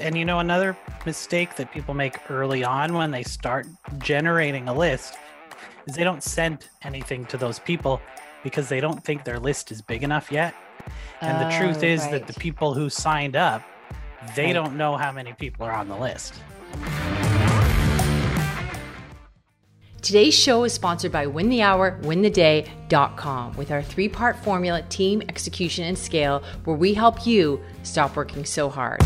And you know, another mistake that people make early on when they start generating a list is they don't send anything to those people because they don't think their list is big enough yet. And the truth Oh, is right. that the people who signed up, they Right. don't know how many people are on the list. Today's show is sponsored by Win the Hour, wintheday.com with our three part formula team, execution, and scale, where we help you stop working so hard.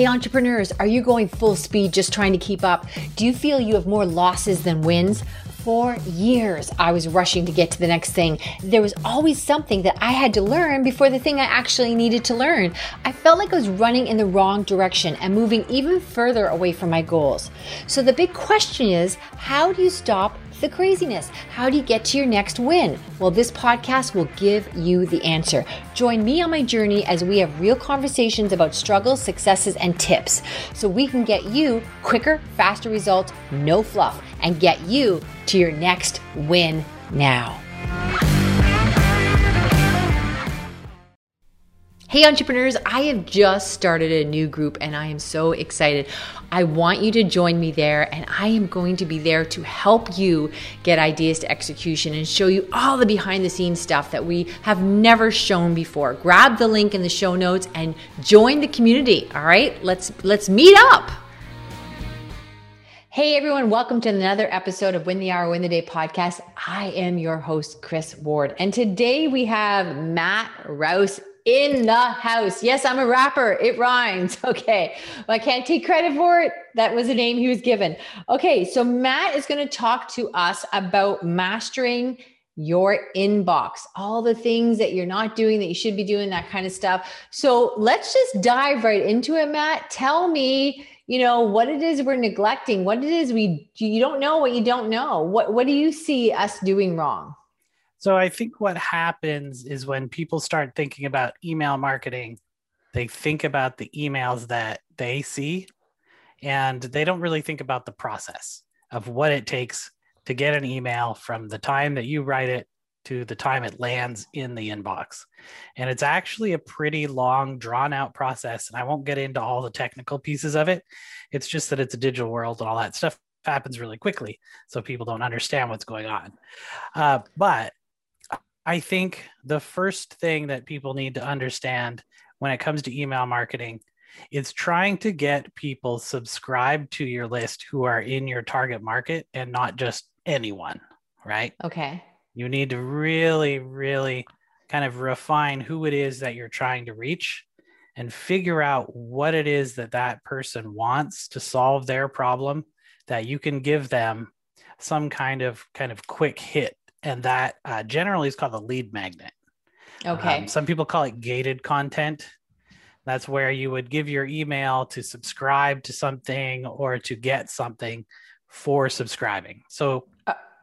Hey, entrepreneurs, are you going full speed just trying to keep up? Do you feel you have more losses than wins? For years, I was rushing to get to the next thing. There was always something that I had to learn before the thing I actually needed to learn. I felt like I was running in the wrong direction and moving even further away from my goals. So, the big question is how do you stop the craziness? How do you get to your next win? Well, this podcast will give you the answer. Join me on my journey as we have real conversations about struggles, successes, and tips so we can get you quicker, faster results, no fluff, and get you to your next win now. Hey, entrepreneurs, I have just started a new group and I am so excited. I want you to join me there, and I am going to be there to help you get ideas to execution and show you all the behind the scenes stuff that we have never shown before. Grab the link in the show notes and join the community. All right, let's let's meet up. Hey everyone, welcome to another episode of Win the Hour, Win the Day podcast. I am your host, Kris Ward, and today we have Matt Rouse in the house. Yes, I'm a rapper. It rhymes. Okay. Well, I can't take credit for it. That was a name he was given. Okay. So Matt is going to talk to us about mastering your inbox, all the things that you're not doing that you should be doing, that kind of stuff. So let's just dive right into it, Matt. Tell me, you know, what it is we're neglecting, what it is we you don't know what you don't know. What what do you see us doing wrong? So I think what happens is when people start thinking about email marketing, they think about the emails that they see and they don't really think about the process of what it takes to get an email from the time that you write it to the time it lands in the inbox. And it's actually a pretty long, drawn out process. And I won't get into all the technical pieces of it. It's just that it's a digital world and all that stuff happens really quickly. So people don't understand what's going on. Uh, but I think the first thing that people need to understand when it comes to email marketing is trying to get people subscribed to your list who are in your target market and not just anyone, right? Okay. You need to really, really kind of refine who it is that you're trying to reach and figure out what it is that that person wants to solve their problem that you can give them some kind of kind of quick hit and that uh, generally is called the lead magnet Okay. um, some people call it gated content. That's where you would give your email to subscribe to something or to get something for subscribing. So,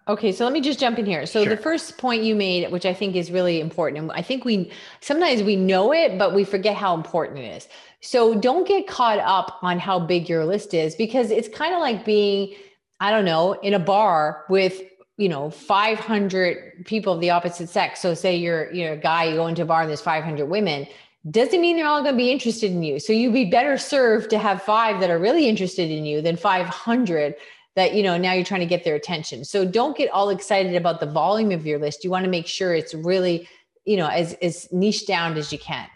Okay, so let me just jump in here. So Sure. the first point you made, which I think is really important, and I think we sometimes we know it, but we forget how important it is. So don't get caught up on how big your list is because it's kind of like being, I don't know, in a bar with you know 500 people of the opposite sex. So say you're you're a guy, you go into a bar and there's 500 women. Doesn't mean they're all going to be interested in you. So you'd be better served to have five that are really interested in you than 500 that you know now you're trying to get their attention so don't get all excited about the volume of your list you want to make sure it's really you know as as niche down as you can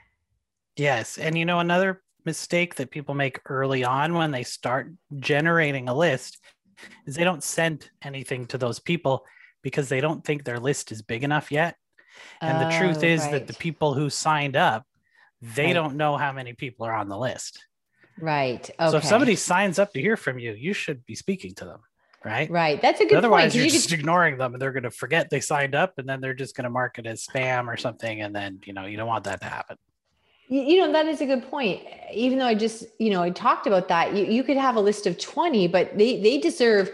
yes. And you know, another mistake that people make early on when they start generating a list is they don't send anything to those people because they don't think their list is big enough yet. And the truth Oh, is that the people who signed up, they Right. don't know how many people are on the list. Right okay So if somebody signs up to hear from you, you should be speaking to them, right? right that's a good Otherwise, point you're you just could- ignoring them, and they're going to forget they signed up, and then they're just going to mark it as spam or something, and then you know you don't want that to happen. You you know, that is a good point. Even though I just, you know, I talked about that, you, you could have a list of 20, but they, they deserve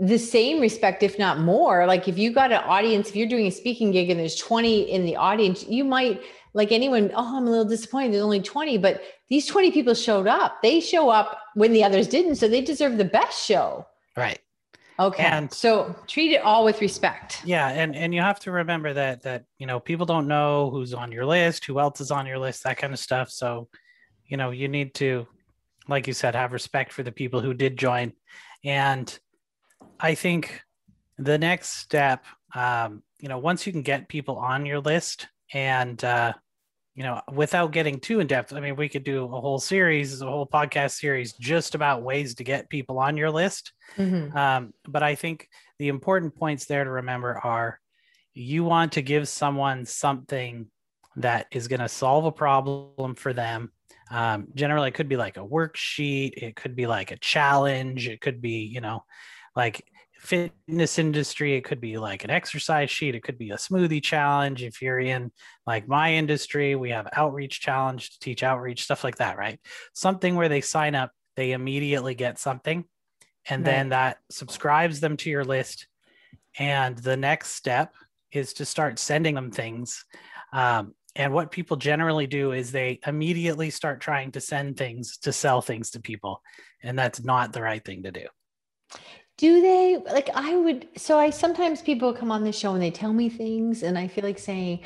the same respect, if not more. Like if you got an audience, if you're doing a speaking gig and there's 20 in the audience, you might, like anyone, oh, I'm a little disappointed. There's only 20, but these 20 people showed up. They show up when the others didn't. So they deserve the best show. Right. Okay. And- so treat it all with respect. Yeah, and and you have to remember that that you know people don't know who's on your list, who else is on your list, that kind of stuff. So you know, you need to, like you said, have respect for the people who did join. And I think the next step, um, you know, once you can get people on your list and, uh, you know, without getting too in depth, I mean, we could do a whole series, a whole podcast series just about ways to get people on your list. Mm-hmm. Um, but I think the important points there to remember are you want to give someone something that is going to solve a problem for them um, generally, it could be like a worksheet, it could be like a challenge, it could be, you know, like fitness industry, it could be like an exercise sheet, it could be a smoothie challenge. If you're in like my industry, we have outreach challenge to teach outreach, stuff like that, right? Something where they sign up, they immediately get something, and right. then that subscribes them to your list. And the next step is to start sending them things. Um, and what people generally do is they immediately start trying to send things to sell things to people. And that's not the right thing to do. Do they like I would so I sometimes people come on the show and they tell me things and I feel like saying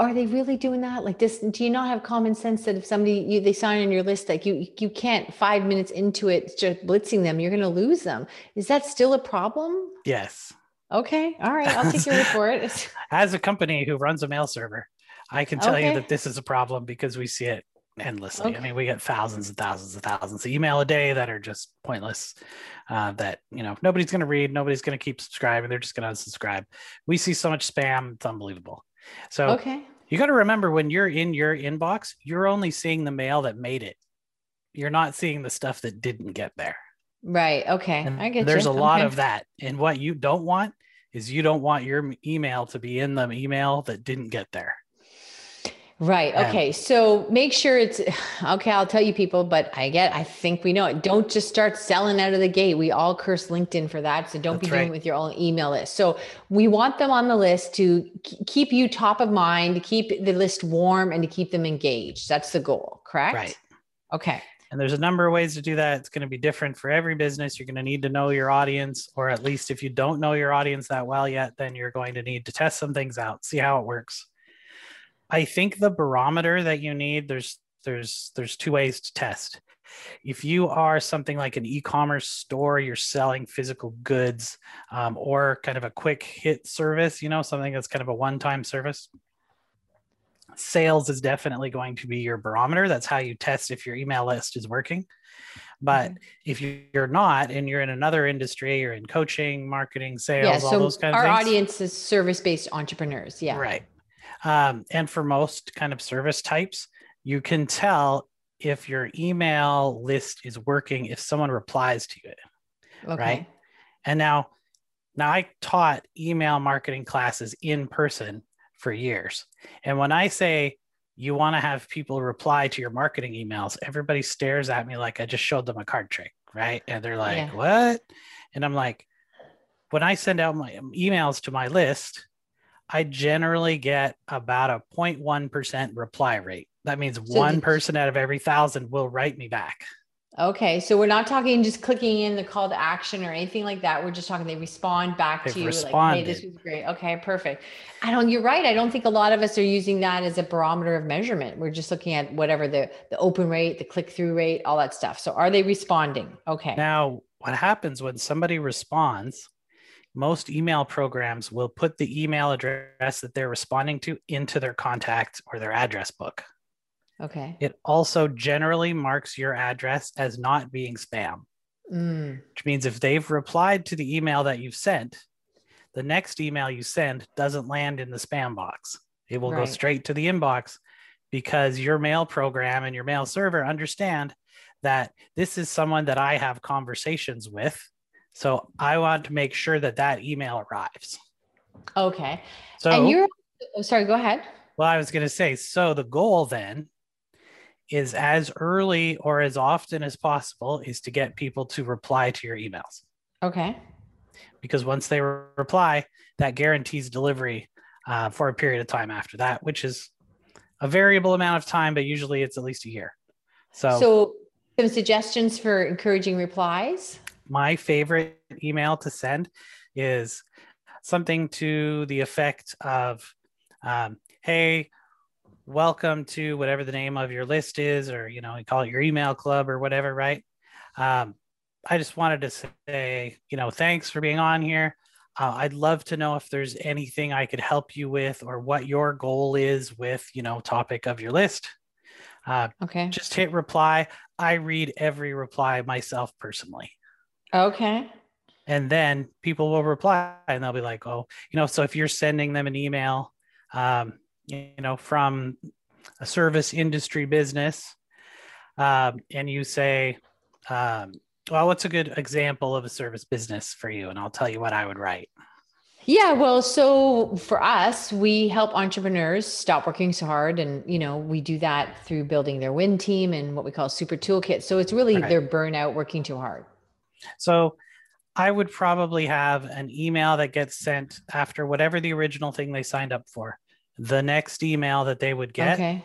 are they really doing that? Like this do you not have common sense that if somebody you they sign on your list like you you can't 5 minutes into it just blitzing them you're going to lose them. Is that still a problem? Yes. Okay all right i'll take your word for it. As a company who runs a mail server I can tell okay. you that this is a problem because we see it endlessly. Okay. I mean, we get thousands and thousands and thousands of email a day that are just pointless. Uh, that you know nobody's going to read, nobody's going to keep subscribing. They're just going to unsubscribe. We see so much spam; it's unbelievable. So okay. you got to remember when you're in your inbox, you're only seeing the mail that made it. You're not seeing the stuff that didn't get there. Right. Okay. And I get. There's you. a lot of that, and what you don't want is you don't want your email to be in the email that didn't get there. Right. Okay. So make sure it's okay. I'll tell you people, but I get, I think we know it. Don't just start selling out of the gate. We all curse LinkedIn for that. So don't That's be doing it with your own email list. So we want them on the list to keep you top of mind, to keep the list warm and to keep them engaged. That's the goal. Correct. Right. Okay. And there's a number of ways to do that. It's going to be different for every business. You're going to need to know your audience, or at least if you don't know your audience that well yet, then you're going to need to test some things out, see how it works I think the barometer that you need there's there's there's two ways to test. If you are something like an e-commerce store, you're selling physical goods, um, or kind of a quick hit service, you know, something that's kind of a one-time service. Sales is definitely going to be your barometer. That's how you test if your email list is working. But mm-hmm. if you're not and you're in another industry, you're in coaching, marketing, sales, yeah, so all those kind of our things. Our audience is service-based entrepreneurs. Yeah. Right. Um, and for most kind of service types, you can tell if your email list is working if someone replies to it. Okay. Right. And now, now I taught email marketing classes in person for years. And when I say you want to have people reply to your marketing emails, everybody stares at me like I just showed them a card trick. Right. And they're like, yeah. what? And I'm like, when I send out my emails to my list, I generally get about a 0.1% reply rate. That means so one person out of every thousand will write me back. Okay. So we're not talking just clicking in the call to action or anything like that. We're just talking, they respond back They've to you responded. like, hey, this was great. Okay, perfect. I don't, you're right. I don't think a lot of us are using that as a barometer of measurement. We're just looking at whatever the, the open rate, the click through rate, all that stuff. So are they responding? Okay. Now, what happens when somebody responds? Most email programs will put the email address that they're responding to into their contact or their address book. Okay. It also generally marks your address as not being spam, mm. which means if they've replied to the email that you've sent, the next email you send doesn't land in the spam box. It will right. go straight to the inbox because your mail program and your mail server understand that this is someone that I have conversations with so I want to make sure that that email arrives. Okay. So and you're oh, sorry, go ahead. Well, I was going to say, so the goal then is as early or as often as possible is to get people to reply to your emails. Okay. Because once they re- reply, that guarantees delivery uh, for a period of time after that, which is a variable amount of time, but usually it's at least a year. So, so some suggestions for encouraging replies my favorite email to send is something to the effect of, um, "Hey, welcome to whatever the name of your list is, or you know, you call it your email club or whatever, right? Um, I just wanted to say, you know, thanks for being on here. Uh, I'd love to know if there's anything I could help you with, or what your goal is with, you know, topic of your list. Uh, Okay. just hit reply. I read every reply myself personally. Okay. and then people will reply and they'll be like oh you know so if you're sending them an email um, you know from a service industry business um, and you say um, well what's a good example of a service business for you and i'll tell you what i would write Yeah, well, so for us, we help entrepreneurs stop working so hard. And, you know, we do that through building their win team and what we call super toolkit. So it's really Right. their burnout working too hard. So i would probably have an email that gets sent after whatever the original thing they signed up for the next email that they would get Okay.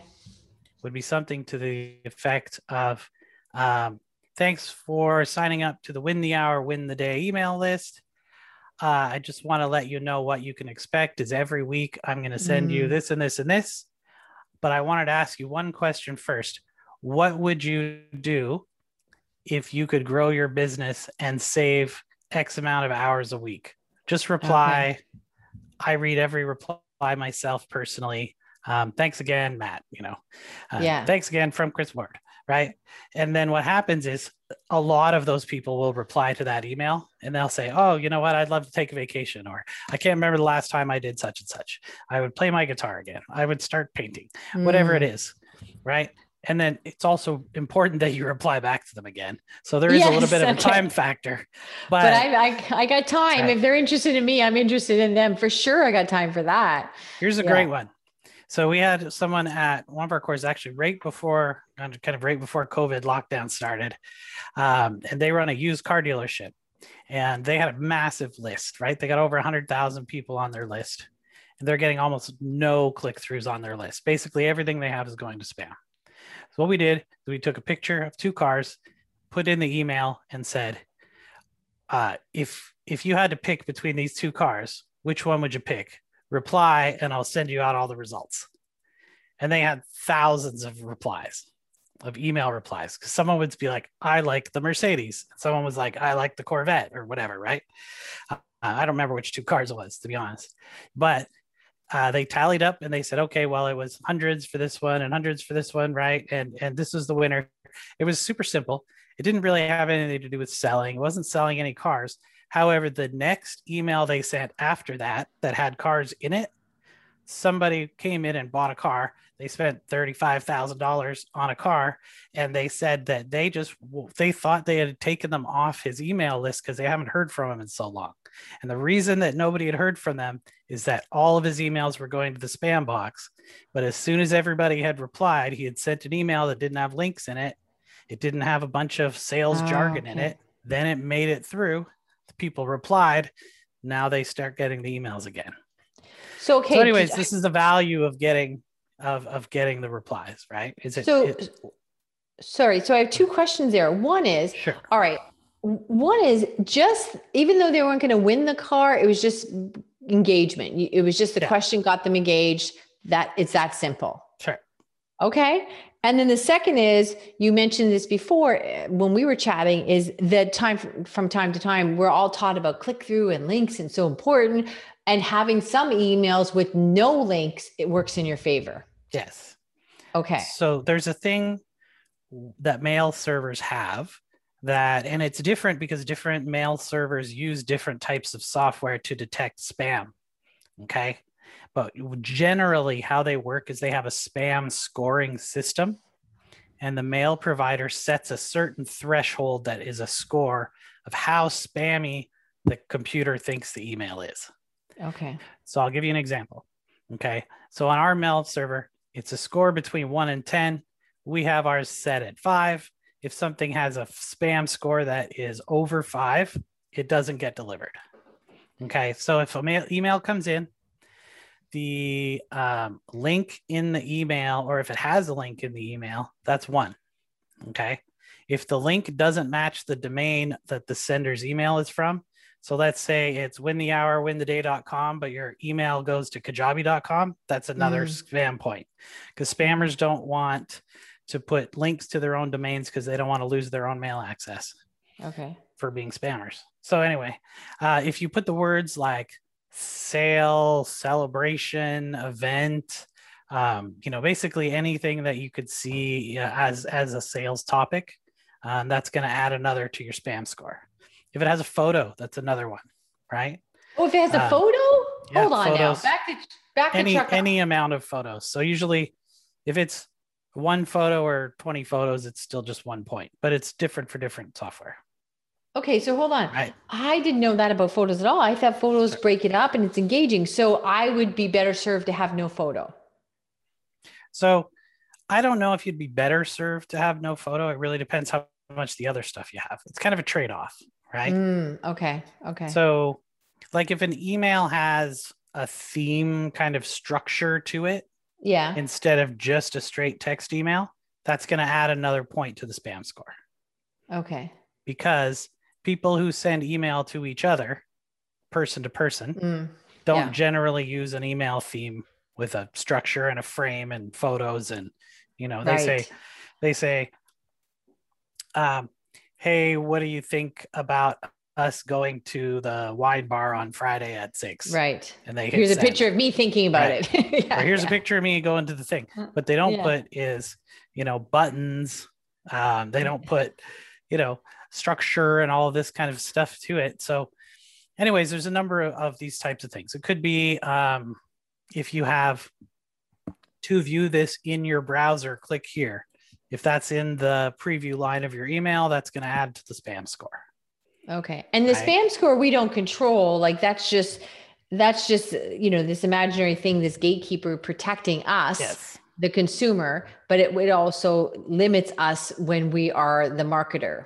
would be something to the effect of um, thanks for signing up to the win the hour win the day email list uh, i just want to let you know what you can expect is every week i'm going to send you Mm. this and this and this but i wanted to ask you one question first what would you do if you could grow your business and save x amount of hours a week. Just reply. I read every reply myself personally. Um, thanks again matt you know. Uh, Yeah. thanks again from kris ward right? And then what happens is a lot of those people will reply to that email and they'll say oh you know what? I'd love to take a vacation or i can't remember the last time i did such and such. I would play my guitar again. I would start painting whatever Mm. it is right and then it's also important that you reply back to them again so there is a little bit of a time factor but, But I, I, I got time. Right. If they're interested in me, I'm interested in them for sure. I got time for that. Here's a Yeah. great one. So we had someone at one of our courses actually right before, kind of right before COVID lockdown started, um, and they run a used car dealership, and they had a massive list. Right, they got over hundred thousand people on their list, and they're getting almost no click throughs on their list. Basically, everything they have is going to spam. So what we did is we took a picture of two cars, put in the email, and said, uh, if if you had to pick between these two cars, which one would you pick? Reply, and I'll send you out all the results. And they had thousands of replies, of email replies, because someone would be like, "I like the Mercedes," someone was like, "I like the Corvette," or whatever, right? Uh, I don't remember which two cars it was, to be honest, but uh, they tallied up and they said, okay, well, it was hundreds for this one and hundreds for this one, right? And and this was the winner. It was super simple. It didn't really have anything to do with selling. It wasn't selling any cars. However, the next email they sent after that that had cars in it, somebody came in and bought a car. They spent thirty-five thousand dollars on a car, and they said that they just they thought they had taken them off his email list because they haven't heard from him in so long. And the reason that nobody had heard from them is that all of his emails were going to the spam box. But as soon as everybody had replied, he had sent an email that didn't have links in it. It didn't have a bunch of sales Oh, jargon in it. Then it made it through. The people replied. Now they start getting the emails again. So, okay. so, anyways, did- this is the value of getting of of getting the replies, right? Is it, So, it- sorry. So I have two questions there. One is, sure? all right. One is just even though they weren't going to win the car, it was just engagement. It was just the Yeah. question got them engaged. That it's that simple. Sure. Okay. And then the second is you mentioned this before eh, when we were chatting is that time from time to time we're all taught about click through and links and so important and having some emails with no links it works in your favor. Yes. Okay. So there's a thing that mail servers have that, and it's different because different mail servers use different types of software to detect spam. Okay. But generally, how they work is they have a spam scoring system, and the mail provider sets a certain threshold that is a score of how spammy the computer thinks the email is. Okay. So I'll give you an example. Okay. So on our mail server, it's a score between one and 10. We have ours set at five. If something has a spam score that is over five, it doesn't get delivered. Okay. So if a mail, email comes in, the um, link in the email, or if it has a link in the email, that's one. Okay. If the link doesn't match the domain that the sender's email is from, So let's say it's win the hour, win the day.com, but your email goes to kajabi.com. That's another Mm. spam point because spammers don't want to put links to their own domains because they don't want to lose their own mail access Okay. for being spammers. So anyway, uh, if you put the words like sale, celebration, event, um, you know, basically anything that you could see uh, as as a sales topic, um, that's going to add another to your spam score. If it has a photo, that's another one, right? Oh, if it has a Um, photo? yeah, Hold on photos. now. Back to back to Any any amount of photos. So usually, if it's one photo or 20 photos, it's still just one point, but it's different for different software, Okay, so hold on. right? I didn't know that about photos at all. I thought photos break it up and it's engaging. So I would be better served to have no photo. So I don't know if you'd be better served to have no photo. It really depends how much the other stuff you have. It's kind of a trade off, right? Mm, okay. Okay. So, like if an email has a theme kind of structure to it yeah. instead of just a straight text email, that's going to add another point to the spam score Okay. because people who send email to each other, person to person, Mm, don't Yeah. generally use an email theme with a structure and a frame and photos and you know they say they say um, hey what do you think about us going to the wine bar on friday at six Right. and they Here's a picture of me thinking about Right. it. Yeah, or here's yeah. a picture of me going to the thing Uh, what they don't yeah. put is you know buttons um, they don't put you know structure and all of this kind of stuff to it so anyways there's a number of, of these types of things it could be um, if you have to view this in your browser click here if that's in the preview line of your email that's going to add to the spam score Okay. And the Right. spam score we don't control. Like that's just that's just you know this imaginary thing, this gatekeeper protecting us, the consumer, but it would also limits us when we are the marketer.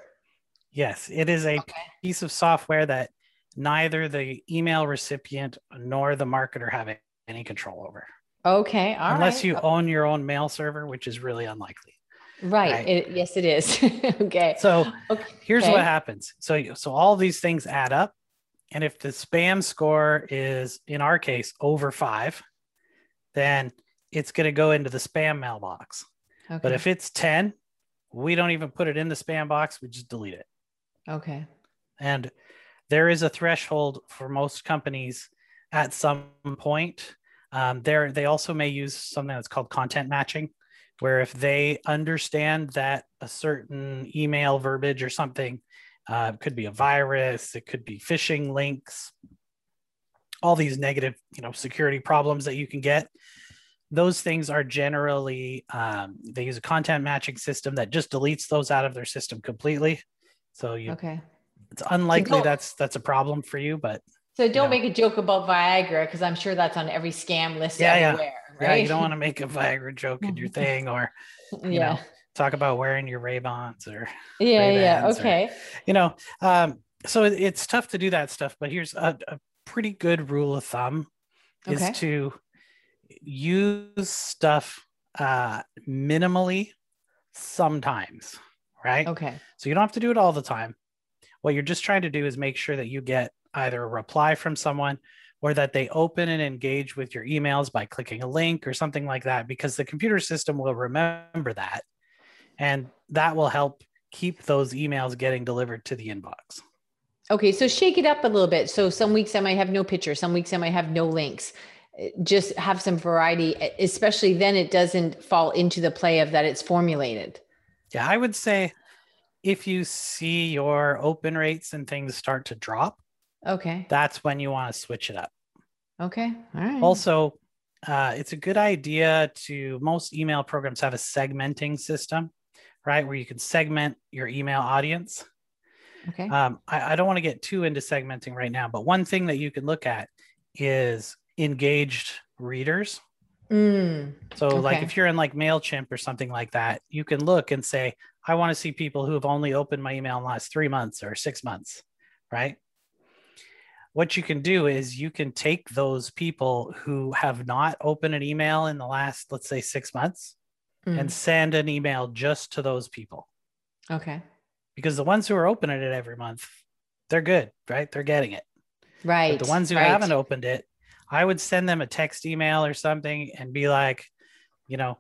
yes it is a Okay. piece of software that neither the email recipient nor the marketer have any control over Okay. All right. unless you own your own mail server, which is really unlikely. Right. right. It, yes, it is. okay. So okay. here's Okay. what happens. So so all these things add up, and if the spam score is in our case over five, then it's going to go into the spam mailbox. Okay. But if it's ten, we don't even put it in the spam box. We just delete it. okay. And there is a threshold for most companies at some point. Um, there, they also may use something that's called content matching, where if they understand that a certain email verbiage or something uh, could be a virus, it could be phishing links, all these negative, you know, security problems that you can get. Those things are generally um, they use a content matching system that just deletes those out of their system completely. So you Okay. it's unlikely don't- that's that's a problem for you, but So don't know. make a joke about Viagra because I'm sure that's on every scam list Yeah, yeah. Everywhere. yeah, Right. you don't want to make a Viagra joke in your thing or you yeah. know talk about wearing your Ray-Bans or yeah. Yeah. Ray-Bans or- Okay. you know. Um, so it- it's tough to do that stuff, but here's a, a pretty good rule of thumb is Okay. to use stuff uh, minimally sometimes, right? Okay. So you don't have to do it all the time. What you're just trying to do is make sure that you get either a reply from someone or that they open and engage with your emails by clicking a link or something like that, because the computer system will remember that. And that will help keep those emails getting delivered to the inbox. Okay, so shake it up a little bit. So some weeks I might have no picture, some weeks I might have no links. Just have some variety, especially then it doesn't fall into the play of that it's formulated. Yeah, I would say if you see your open rates and things start to drop, Okay. that's when you want to switch it up. Okay. All right. Also, uh, it's a good idea to most email programs have a segmenting system, right? Where you can segment your email audience. okay. Um, I, I don't want to get too into segmenting right now, but one thing that you can look at is engaged readers. Mm, So, like if you're in like MailChimp or something like that, you can look and say, I want to see people who have only opened my email in the last three months or six months, right? What you can do is you can take those people who have not opened an email in the last, let's say, six months mm, and send an email just to those people okay. because the ones who are opening it every month, they're good, right? They're getting it. Right. But the ones who right. haven't opened it, I would send them a text email or something and be like, you know,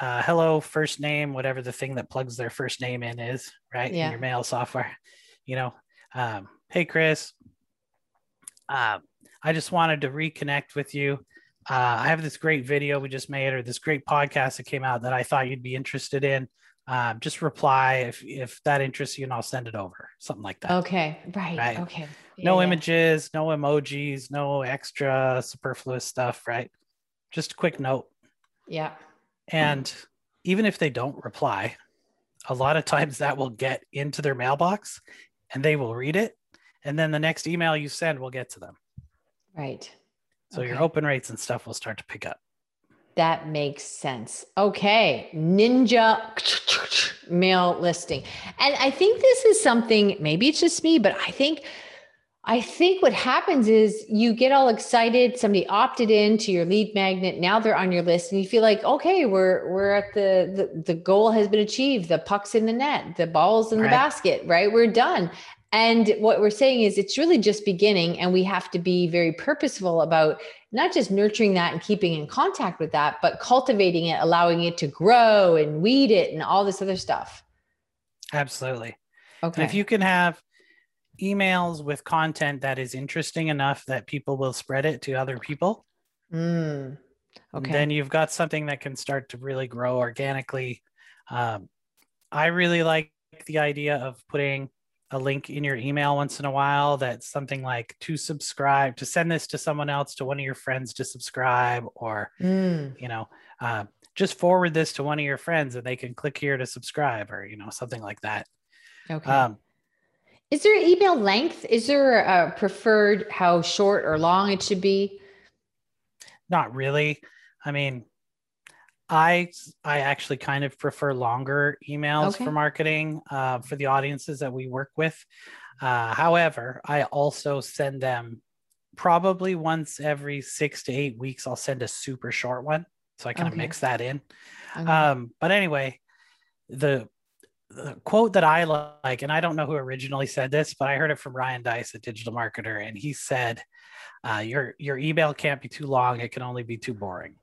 uh, hello, first name, whatever the thing that plugs their first name in is, right? Yeah. In your mail software, you know, um, hey, Chris, uh, I just wanted to reconnect with you. Uh, I have this great video we just made or this great podcast that came out that I thought you'd be interested in. Um, just reply if, if that interests you and I'll send it over, something like that. Okay. Right. Right. Okay. no Yeah, yeah. images, no emojis, no extra superfluous stuff, right? Just a quick note. Yeah. And even if they don't reply, a lot of times that will get into their mailbox and they will read it. And then the next email you send will get to them. Right. So your open rates and stuff will start to pick up. That makes sense. Okay. Ninja mail listing. And I think this is something, maybe it's just me, but I think I think what happens is you get all excited. Somebody opted in to your lead magnet. Now they're on your list, and you feel like, okay, we're we're at the the, the goal has been achieved. The puck's in the net. The ball's in the Right. basket. Right, we're done. And what we're saying is, it's really just beginning, and we have to be very purposeful about not just nurturing that and keeping in contact with that, but cultivating it, allowing it to grow and weed it, and all this other stuff. Absolutely. Okay. And if you can have emails with content that is interesting enough that people will spread it to other people, Mm. Okay. then you've got something that can start to really grow organically. Um, I really like the idea of putting a link in your email once in a while that's something like to subscribe, to send this to someone else, to one of your friends to subscribe, or, Mm. you know, uh, just forward this to one of your friends and they can click here to subscribe or, you know, something like that. Okay. Um, Is there email length? Is there a preferred how short or long it should be? not really i mean i i actually kind of prefer longer emails Okay. for marketing uh, for the audiences that we work with. Uh, however i also send them probably once every six to eight weeks i'll send a super short one so i kind of mix that in. Okay. um, but anyway the, the quote that i like and i don't know who originally said this but i heard it from Ryan Deiss a digital marketer and he said uh, your your email can't be too long. It can only be too boring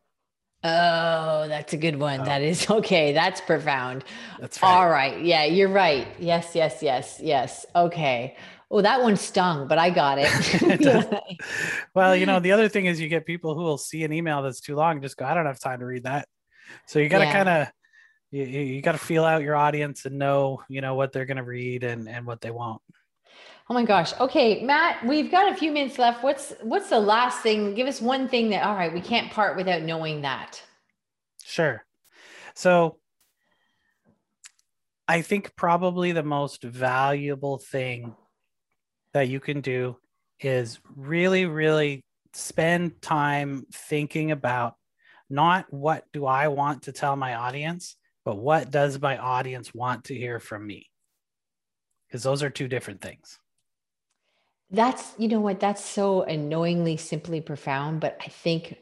oh, that's a good one. Oh. That is okay. That's profound. that's right All right. Yeah, you're right. Yes, yes, yes, yes. Okay. Oh, that one stung, but I got it. Well you know the other thing is you get people who will see an email that's too long and just go i don't have time to read that so you got to Yeah. kind of you, you got to feel out your audience and know you know what they're going to read and and what they won't Oh my gosh. Okay, Matt, we've got a few minutes left. What's what's the last thing? Give us one thing that all right, we can't part without knowing that. Sure. So I think probably the most valuable thing that you can do is really, really spend time thinking about not what do I want to tell my audience, but what does my audience want to hear from me? Because those are two different things. That's, you know what, that's so annoyingly simply profound, but I think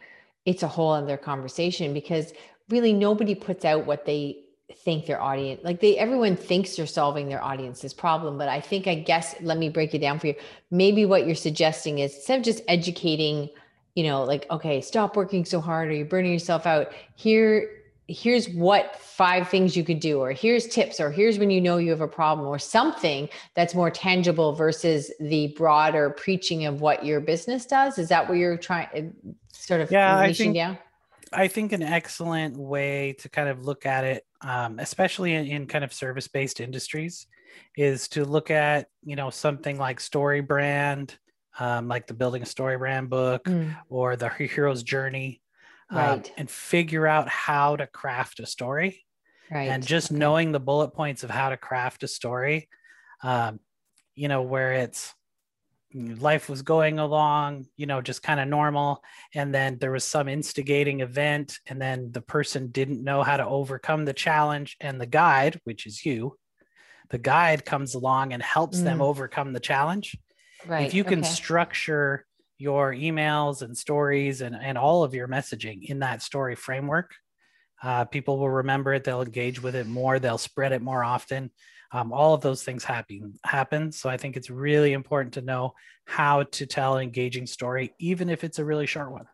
it's a whole other conversation because really nobody puts out what they think their audience like they everyone thinks they're solving their audience's problem but i think i guess let me break it down for you. Maybe what you're suggesting is instead of just educating you know like okay stop working so hard or you're burning yourself out here here's what five things you could do or here's tips or here's when you know you have a problem or something that's more tangible versus the broader preaching of what your business does. Is that what you're trying sort of Yeah, I think- down? I think an excellent way to kind of look at it, um, especially in, in kind of service-based industries, is to look at you know something like StoryBrand, um, like the Building a StoryBrand book, Mm, or the Hero's Journey, um, Right. and figure out how to craft a story. right And just okay. knowing the bullet points of how to craft a story, um, you know, where it's life was going along, you know, just kind of normal. And then there was some instigating event, and then the person didn't know how to overcome the challenge. And the guide, which is you, the guide comes along and helps them Mm. overcome the challenge. right if you can okay. structure your emails and stories and, and all of your messaging in that story framework, Uh, people will remember it. They'll engage with it more. They'll spread it more often. Um, all of those things happen. Happen. So I think it's really important to know how to tell an engaging story, even if it's a really short one.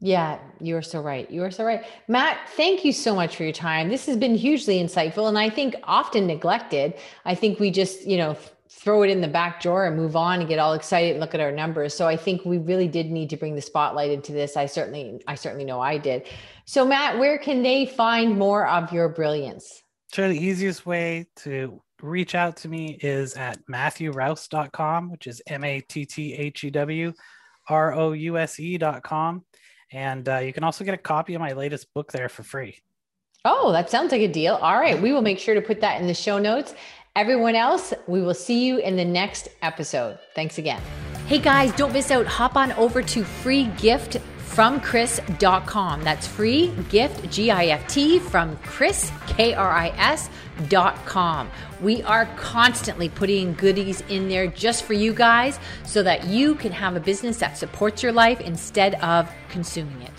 Yeah, you are so right. You are so right. Matt, thank you so much for your time. This has been hugely insightful and I think often neglected. I think we just, you know, throw it in the back drawer and move on and get all excited and look at our numbers. So I think we really did need to bring the spotlight into this. I certainly I certainly know I did. So Matt, where can they find more of your brilliance? Sure, the easiest way to reach out to me is at matthewrouse.com, which is M A T T H E W R O U S E.com. And uh, you can also get a copy of my latest book there for free. Oh, that sounds like a deal. All right. We will make sure to put that in the show notes. Everyone else, we will see you in the next episode. Thanks again. Hey guys, don't miss out. Hop on over to free gift from Kris.com. That's free gift, G I F T, from Kris, K R I S.com. We are constantly putting goodies in there just for you guys so that you can have a business that supports your life instead of consuming it.